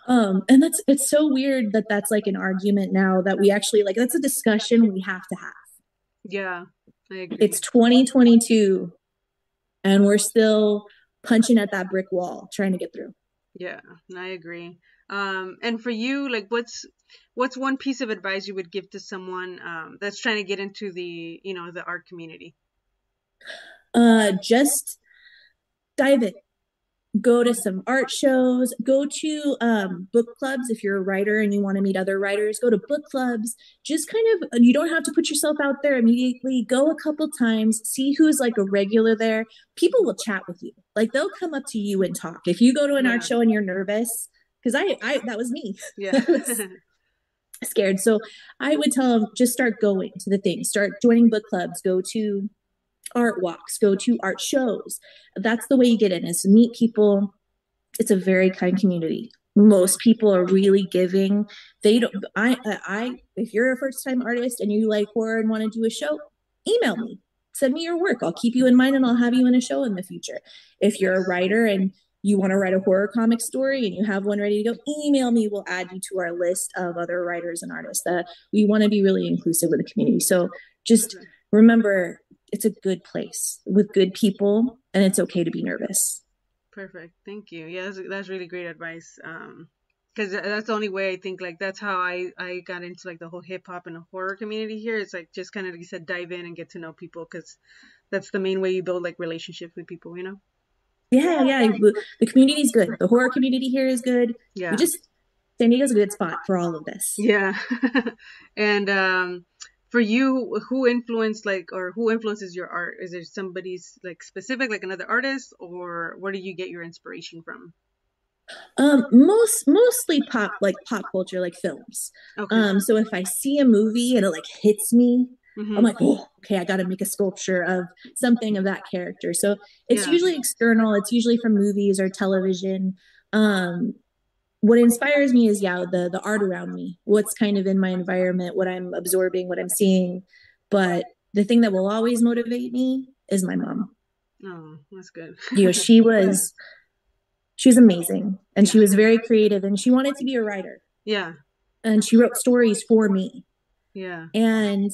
um and that's it's so weird that that's like an argument now that we actually like that's a discussion we have to have. Yeah it's 2022 and we're still punching at that brick wall trying to get through. Yeah i agree. Um and for you like what's what's one piece of advice you would give to someone um that's trying to get into the you know the art community? Uh just dive in go to some art shows go to um, book clubs if you're a writer and you want to meet other writers go to book clubs. Just kind of you don't have to put yourself out there immediately. Go a couple times see who's like a regular there. People will chat with you. Like they'll come up to you and talk. If you go to an yeah. art show and you're nervous because I, I that was me. Yeah. Scared. So i would tell them just start going to the things start joining book clubs. Go to art walks, go to art shows. That's the way you get in is meet people. It's a very kind community. Most people are really giving. They don't. I. I. If you're a first time artist and you like horror and want to do a show, email me. Send me your work. I'll keep you in mind and I'll have you in a show in the future. If you're a writer and you want to write a horror comic story and you have one ready to go, email me. We'll add you to our list of other writers and artists that we want to be really inclusive with the community. So just remember it's a good place with good people and it's okay to be nervous. Perfect. Thank you. Yeah that's, that's really great advice um because that's the only way i think like that's how i i got into like the whole hip-hop and the horror community here. It's like just kind of like you said dive in and get to know people because that's the main way you build like relationships with people you know? Yeah yeah. the community is good. The horror community here is good. Yeah. We just san diego's a good spot for all of this. Yeah. And um for you who influenced like or who influences your art is there somebody's like specific like another artist or where do you get your inspiration from um most mostly pop like pop culture like films okay. um so if i see a movie and it like hits me mm-hmm. i'm like oh okay i gotta make a sculpture of something of that character so it's yeah. usually external it's usually from movies or television um what inspires me is yeah the the art around me what's kind of in my environment what i'm absorbing what i'm seeing. But the thing that will always motivate me is my mom. Oh that's good. You know she was she was amazing and she was very creative and she wanted to be a writer. Yeah. And she wrote stories for me. Yeah. And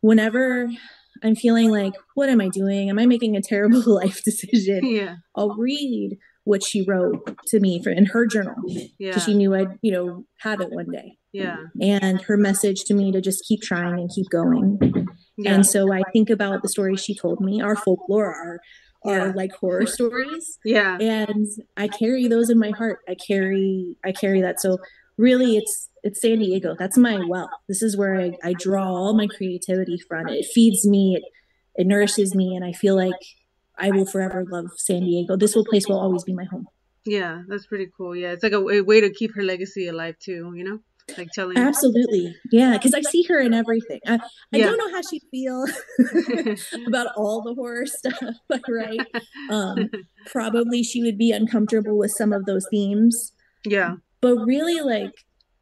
whenever i'm feeling like what am i doing? Am i making a terrible life decision? Yeah. I'll read what she wrote to me for in her journal because yeah. she knew I'd you know have it one day. Yeah. And her message to me to just keep trying and keep going. Yeah. And so I think about the stories she told me, our folklore, our yeah. like horror stories. Yeah. And I carry those in my heart. I carry I carry that. So really it's it's San Diego. That's my well. This is where I, I draw all my creativity from. It feeds me, it, it nourishes me, and I feel like I will forever love San Diego. This will place will always be my home. Yeah, that's pretty cool. Yeah, it's like a, a way to keep her legacy alive too. You know, like telling. Absolutely, yeah. Because I see her in everything. I, I yeah. don't know how she feel about all the horror stuff, right? Um, probably she would be uncomfortable with some of those themes. Yeah, but really, like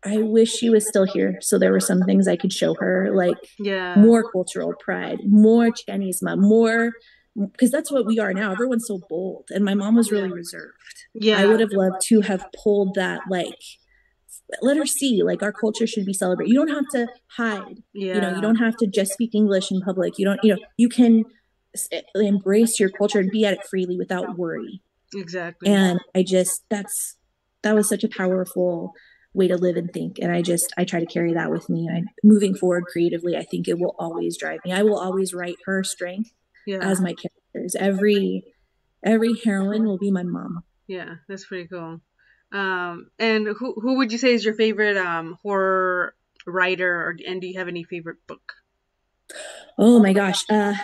I wish she was still here so there were some things I could show her, like yeah, more cultural pride, more Chicanisma, more because that's what we are now. Everyone's so bold, and my mom was really reserved. Yeah, I would have loved to have pulled that like let her see like our culture should be celebrated. You don't have to hide. Yeah. You know, you don't have to just speak English in public. You don't, you know, you can eh, embrace your culture and be at it freely without worry. Exactly. And I just that's that was such a powerful way to live and think and i just i try to carry that with me i moving forward creatively i think it will always drive me i will always write her strength yeah. as my characters. Every every heroine will be my mom. Yeah that's pretty cool. Um and who who would you say is your favorite um horror writer or and do you have any favorite book? Oh my gosh uh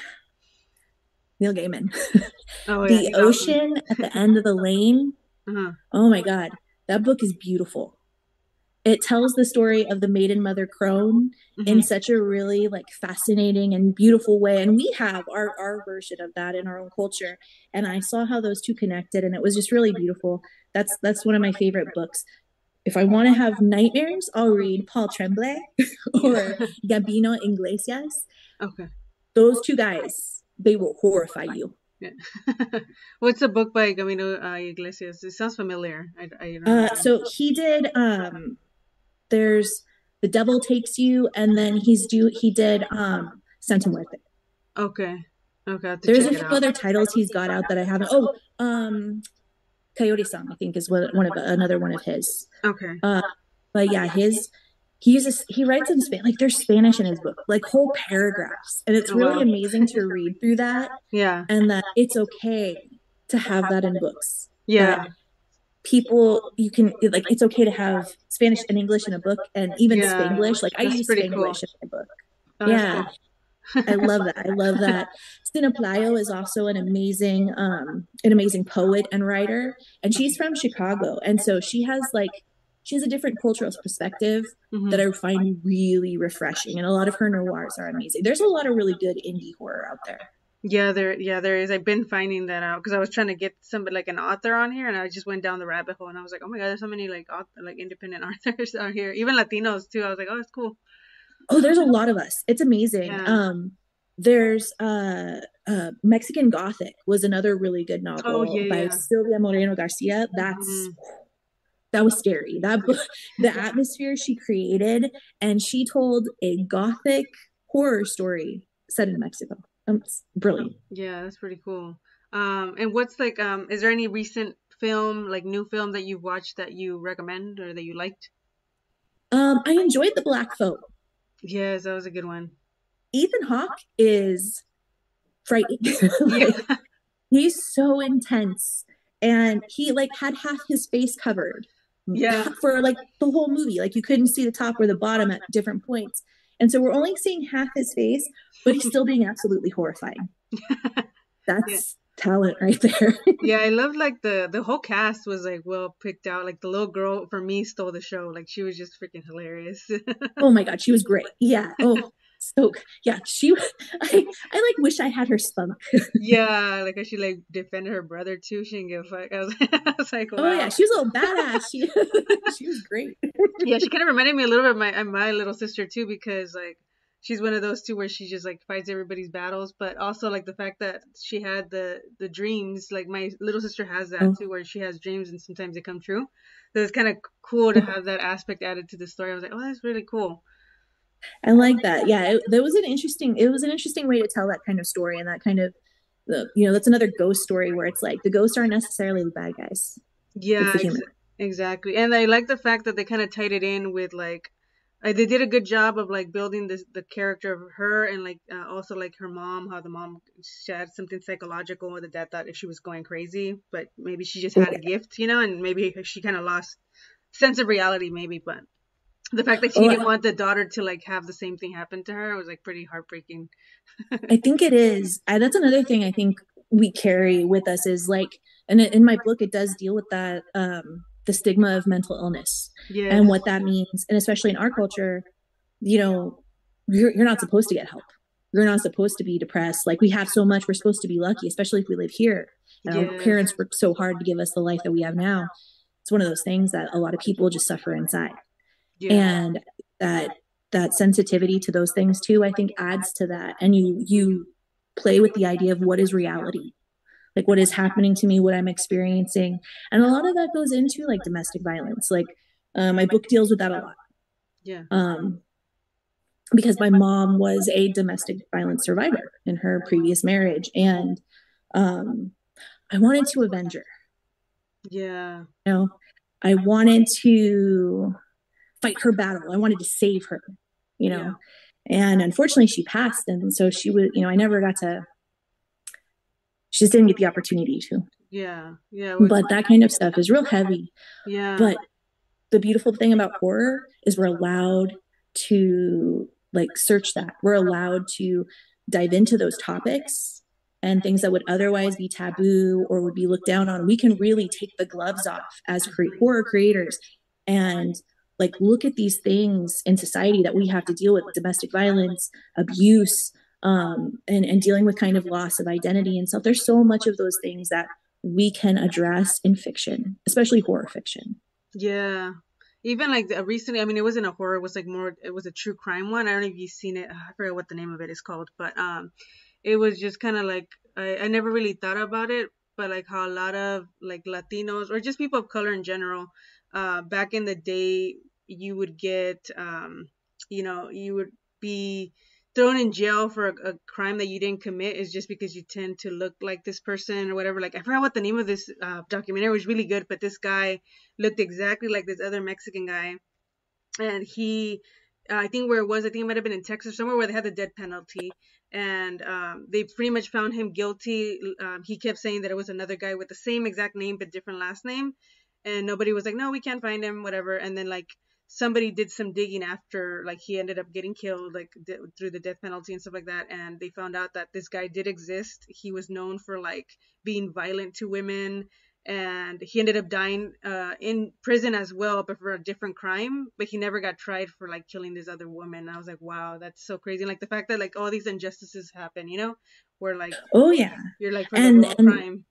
neil gaiman. Oh, yeah, the ocean at the end of the lane. Uh-huh. oh my god that book is beautiful it tells the story of the maiden mother crone mm-hmm. in such a really like fascinating and beautiful way and we have our our version of that in our own culture and i saw how those two connected and it was just really beautiful that's that's one of my favorite books if i want to have nightmares i'll read paul tremblay or gabino iglesias okay those two guys they will horrify you yeah. What's a book by Gabino uh, Iglesias? It sounds familiar. I, I uh, so he did um, there's The Devil Takes You, and then he's do he did um Sent Him With It. Okay. Okay. There's a few other titles he's got out that I haven't. Oh, um, Coyote Song, I think, is one, one of another one of his. Okay. Uh, but yeah, his he uses he writes in Spanish like there's Spanish in his book, like whole paragraphs, and it's oh, really amazing to read through that. Yeah, and that it's okay to have that in books. Yeah, that people you can like it's okay to have Spanish and English in a book and even yeah, Spanglish. Like I use Spanglish cool. in my book. Oh, yeah. Cool. I love that. I love that. Cina Pelayo is also an amazing, um, an amazing poet and writer, and she's from Chicago, and so she has like she has a different cultural perspective mm-hmm. that I find really refreshing, and a lot of her noirs are amazing. There's a lot of really good indie horror out there. Yeah, there, yeah, there is. I've been finding that out because I was trying to get somebody like an author on here, and I just went down the rabbit hole, and I was like, oh my god, there's so many like author, like independent authors out here, even Latinos too. I was like, oh, that's cool. Oh, there's a lot of us. It's amazing. Yeah. Um, there's uh, uh, Mexican Gothic was another really good novel oh, yeah, by yeah. Silvia Moreno Garcia. That's mm-hmm. that was scary. That book, the atmosphere she created, and she told a Gothic horror story set in Mexico. Um, it's brilliant. Yeah, that's pretty cool. Um, and what's like, um, is there any recent film, like new film that you've watched that you recommend or that you liked? Um, I enjoyed The Black Phone. Yes, that was a good one. Ethan Hawke is frightening. like. He's so intense, and he like had half his face covered. Yeah, for like the whole movie, like you couldn't see the top or the bottom at different points. And so we're only seeing half his face, but he's still being absolutely horrifying. That's yeah. talent right there. yeah, I love like the the whole cast was like well picked out. Like the little girl for me stole the show. Like she was just freaking hilarious. oh my god, she was great. Yeah. Oh, so yeah, she. I I like wish I had her spunk. yeah, like she like defended her brother too. She didn't give a fuck. I was, I was like, wow. oh yeah, she was a little badass. She she was great. yeah, she kind of reminded me a little bit of my my little sister too because like she's one of those two where she just like fights everybody's battles, but also like the fact that she had the the dreams. Like my little sister has that oh. too, where she has dreams and sometimes they come true. So it's kind of cool to uh-huh. have that aspect added to the story. I was like, oh, that's really cool. I like that. Yeah, it, that was an interesting. It was an interesting way to tell that kind of story and that kind of, the you know, that's another ghost story where it's like the ghosts aren't necessarily the bad guys. Yeah, ex- exactly. And I like the fact that they kind of tied it in with like, uh, they did a good job of like building this the character of her and like uh, also like her mom, how the mom she had something psychological with the dad thought if she was going crazy, but maybe she just had a gift, you know, and maybe she kind of lost sense of reality, maybe, but the fact that she oh, didn't want the daughter to like have the same thing happen to her was like pretty heartbreaking. I think it is. I, that's another thing i think we carry with us is like and in my book it does deal with that um the stigma of mental illness and what that means. And especially in our culture you know you're, you're not supposed to get help. You're not supposed to be depressed. Like we have so much. We're supposed to be lucky especially if we live here. And yes. our parents worked so hard to give us the life that we have now. It's one of those things that a lot of people just suffer inside yeah. and that that sensitivity to those things too i think adds to that and you you play with the idea of what is reality like what is happening to me what i'm experiencing and a lot of that goes into like domestic violence like Uh, my book deals with that a lot. Yeah. Um, because my mom was a domestic violence survivor in her previous marriage, and um, I wanted to avenge her. Yeah. You know, I wanted to fight her battle. I wanted to save her. You know, yeah. and unfortunately, she passed, and so she was. You know, I never got to. She just didn't get the opportunity to. Yeah, yeah. But that kind of stuff is real heavy. Yeah. But the beautiful thing about horror is we're allowed to like search that. We're allowed to dive into those topics and things that would otherwise be taboo or would be looked down on. We can really take the gloves off as cre- horror creators and like look at these things in society that we have to deal with domestic violence, abuse, um, and, and dealing with kind of loss of identity and stuff. There's so much of those things that we can address in fiction, especially horror fiction. Yeah. Even like recently, I mean, it wasn't a horror. It was like more. It was a true crime one. I don't know if you've seen it. I forget what the name of it is called, but um, it was just kind of like I, I never really thought about it, but like how a lot of like Latinos or just people of color in general, uh, back in the day, you would get um, you know, you would be thrown in jail for a, a, crime that you didn't commit is just because you tend to look like this person or whatever. Like I forgot what the name of this uh, documentary was really good, but this guy looked exactly like this other Mexican guy, and he, uh, I think where it was, I think it might have been in Texas somewhere where they had the death penalty, and um, they pretty much found him guilty. Um, he kept saying that it was another guy with the same exact name but different last name, and nobody was like, no, we can't find him, whatever. And then like somebody did some digging after like he ended up getting killed like d- through the death penalty and stuff like that. And they found out that this guy did exist. He was known for like being violent to women. And he ended up dying uh, in prison as well but for a different crime. But he never got tried for like killing this other woman. And i was like wow that's so crazy. Like the fact that like all these injustices happen you know? Where like oh yeah. you're like for and, the and crime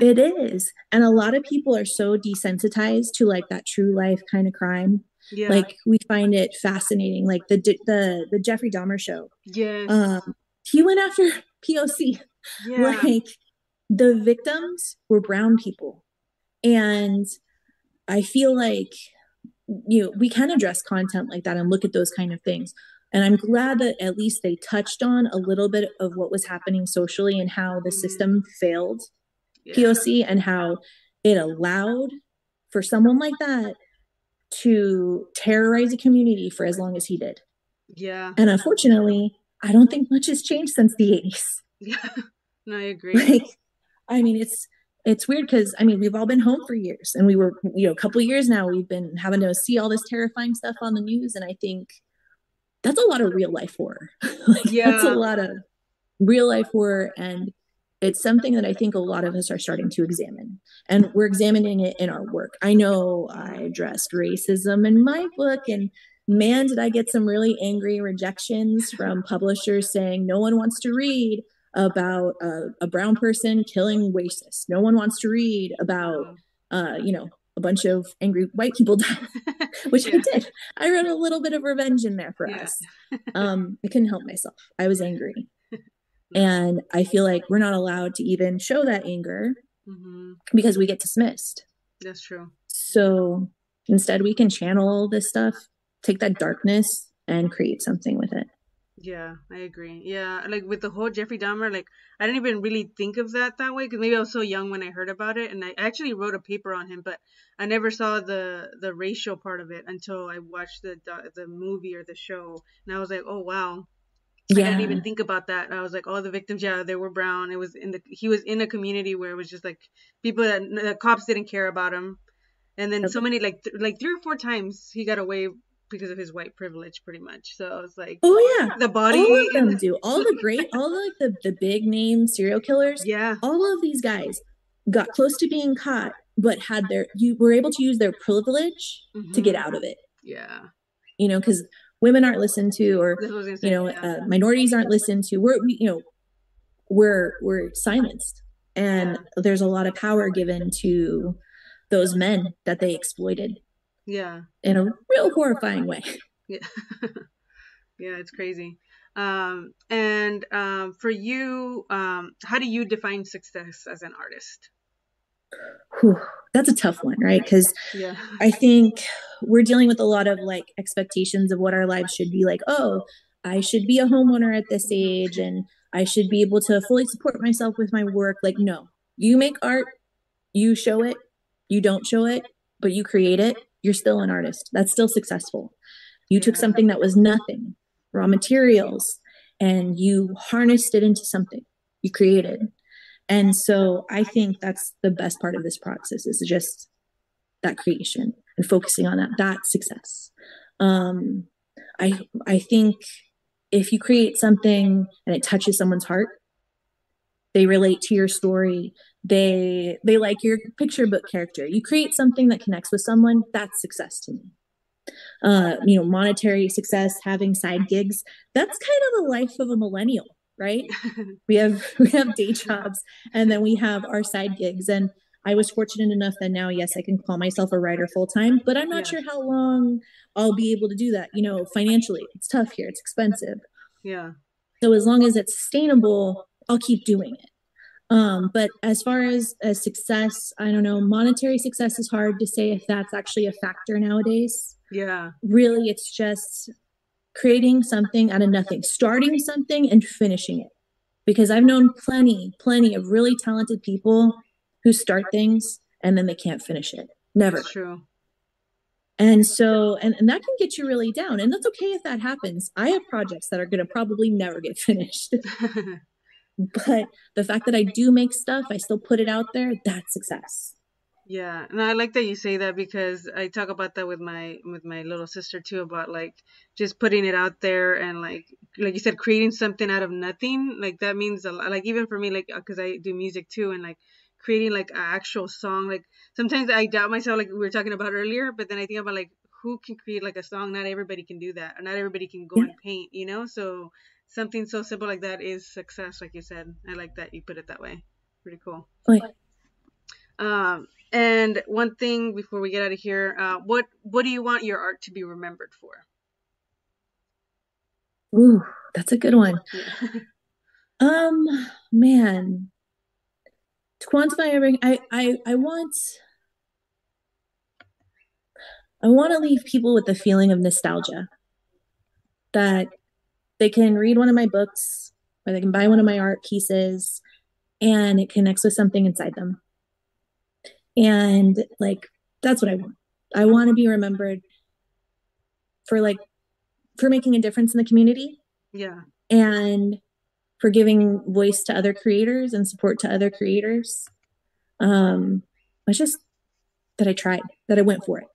it is and a lot of people are so desensitized to like that true life kind of crime yeah. Like we find it fascinating. Like the the the Jeffrey Dahmer show. Yeah. Um, he went after POC. Yeah. Like the victims were brown people, and I feel like you know we can address content like that and look at those kind of things. And I'm glad that at least they touched on a little bit of what was happening socially and how the system failed yeah. POC and how it allowed for someone like that to terrorize a community for as long as he did. Yeah. And unfortunately, I don't think much has changed since the 80s. Yeah. No, I agree. Like, I mean, it's it's weird because I mean we've all been home for years, and we were you know a couple years now we've been having to see all this terrifying stuff on the news, and I think that's a lot of real life horror. like, yeah, that's a lot of real life horror, and it's something that I think a lot of us are starting to examine, and we're examining it in our work. I know I addressed racism in my book, and man, did I get some really angry rejections from publishers saying no one wants to read about a, a brown person killing racist. No one wants to read about, uh, you know, a bunch of angry white people dying, which yeah. I did. I wrote a little bit of revenge in there for yeah. us. Um, I couldn't help myself. I was angry. And I feel like we're not allowed to even show that anger mm-hmm. because we get dismissed. That's true. So instead, we can channel all this stuff, take that darkness, and create something with it. Yeah, I agree. Yeah, like with the whole Jeffrey Dahmer, like I didn't even really think of that that way because maybe I was so young when I heard about it, and I actually wrote a paper on him, but I never saw the the racial part of it until I watched the the movie or the show, and I was like, oh wow, yeah. I didn't even think about that. I was like, oh, the victims, yeah, they were brown. It was in the he was in a community where it was just like people that the cops didn't care about him, and then so many like th- like three or four times he got away because of his white privilege, pretty much. So I was like, oh yeah, the body. All of them do. All the great, all the like the the big name serial killers. Yeah, all of these guys got close to being caught, but had their you were able to use their privilege mm-hmm. to get mm-hmm. out of it. Yeah, you know, because women aren't listened to or you know uh, minorities aren't listened to. We're we, you know we're we're silenced. And yeah. there's a lot of power given to those men that they exploited yeah. in a real horrifying way. Yeah. Yeah it's crazy. Um and um for you um how do you define success as an artist whew, that's a tough one, right? Because yeah. I think we're dealing with a lot of like expectations of what our lives should be like. Oh, I should be a homeowner at this mm-hmm. age and I should be able to fully support myself with my work. Like, no, you make art, you show it, you don't show it, but you create it, you're still an artist. That's still successful. You took something that was nothing, raw materials, and you harnessed it into something you created. And so I think that's the best part of this process is just that creation and focusing on that that success. Um, I I think if you create something and it touches someone's heart, they relate to your story, they they like your picture book character. You create something that connects with someone, that's success to me. Uh, you know, monetary success, having side gigs, that's kind of the life of a millennial right? we have we have day jobs and then we have our side gigs and I was fortunate enough that now yes I can call myself a writer full time, but I'm not yeah. sure how long I'll be able to do that. You know, financially, it's tough here, it's expensive. Yeah. So as long as it's sustainable, I'll keep doing it. Um, but as far as, as success, I don't know, monetary success is hard to say if that's actually a factor nowadays. Yeah. Really, it's just creating something out of nothing, starting something and finishing it. Because I've known plenty, plenty of really talented people who start things and then they can't finish it. Never. That's true. And so, and, and that can get you really down. And that's okay if that happens. I have projects that are going to probably never get finished. but the fact that I do make stuff, I still put it out there, that's success. Yeah, and I like that you say that because I talk about that with my with my little sister too about like just putting it out there and like like you said creating something out of nothing. Like that means a lot. Like even for me like uh, cuz I do music too and like creating like an actual song like sometimes I doubt myself like we were talking about earlier, but then I think about like who can create like a song? Not everybody can do that. Or not everybody can go yeah. and paint, you know? So something so simple like that is success like you said. I like that you put it that way. Pretty cool. Um and one thing before we get out of here, uh, what what do you want your art to be remembered for? Ooh, that's a good one. um, man, to quantify everything, I I I want I want to leave people with the feeling of nostalgia that they can read one of my books or they can buy one of my art pieces and it connects with something inside them and like, that's what I want. I want to be remembered for like, for making a difference in the community. Yeah. And for giving voice to other creators and support to other creators. Um, it's just that I tried, that I went for it.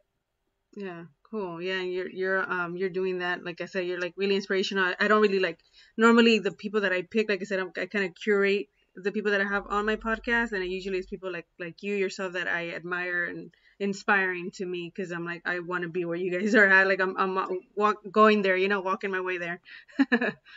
Yeah cool yeah and you're you're um you're doing that like i said you're like really inspirational I, I, don't really like normally the people that i pick like i said I'm, i kind of curate the people that I have on my podcast, and it usually is people like like you yourself that I admire and inspiring to me because I'm like I want to be where you guys are at. Like I'm I'm walk, going there, you know, walking my way there.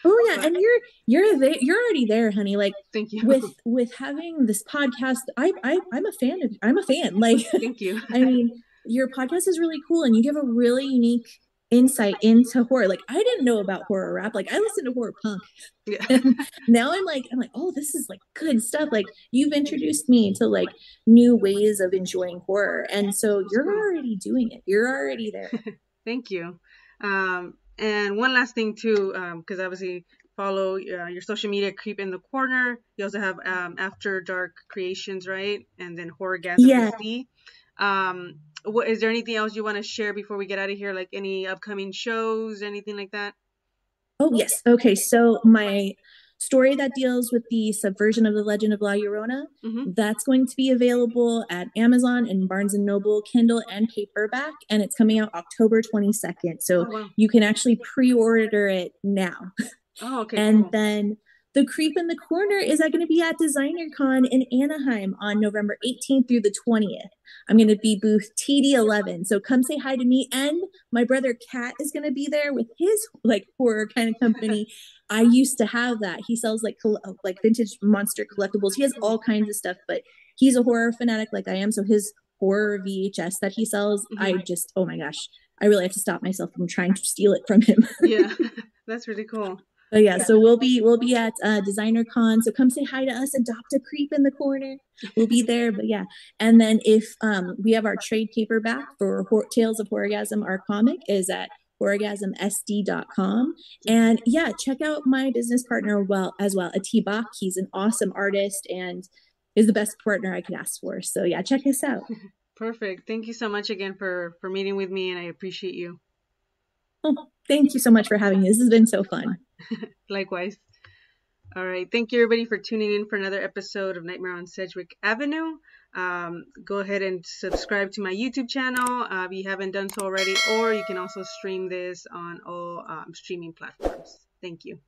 oh yeah, and you're you're there. You're already there, honey. Like thank you. With with having this podcast, I I I'm a fan of. I'm a fan. Like thank you. I mean, your podcast is really cool, and you give a really unique insight into horror. Like I didn't know about horror rap. Like I listened to horror punk. Yeah. now I'm like, I'm like, oh, this is like good stuff. Like you've introduced me to like new ways of enjoying horror. And so you're already doing it. You're already there. Thank you. Um, and one last thing too, because um, obviously follow uh, your social media creep in the corner you also have um, after dark creations right and then horrorgasm yeah. um what is there anything else you want to share before we get out of here like any upcoming shows anything like that oh yes okay so my story that deals with the subversion of the legend of la llorona mm-hmm. that's going to be available at amazon and barnes and noble kindle and paperback and it's coming out october 22nd so oh, wow. you can actually pre-order it now oh okay and cool. then the Creep in the Corner is going to be at DesignerCon in Anaheim on November 18th through the 20th. I'm going to be booth TD11. So come say hi to me. And my brother Kat is going to be there with his like horror kind of company. I used to have that. He sells like like vintage monster collectibles. He has all kinds of stuff, but he's a horror fanatic like I am. So his horror VHS that he sells, mm-hmm. I just, oh my gosh, I really have to stop myself from trying to steal it from him. yeah, that's really cool. But yeah, so we'll be we'll be at uh, Designer Con. So come say hi to us. Adopt a creep in the corner. We'll be there. But yeah, and then if um, we have our trade paperback for Tales of Horrorgasm, our comic is at horrorgasmsd.com. And yeah, check out my business partner well as well, Atibak. He's an awesome artist and is the best partner I could ask for. So yeah, check us out. Perfect. Thank you so much again for for meeting with me, and I appreciate you. Oh, thank you so much for having me. This has been so fun. Likewise. All right. Thank you, everybody, for tuning in for another episode of Nightmare on Sedgwick Avenue. Um, go ahead and subscribe to my YouTube channel uh, if you haven't done so already, or you can also stream this on all um, streaming platforms. Thank you.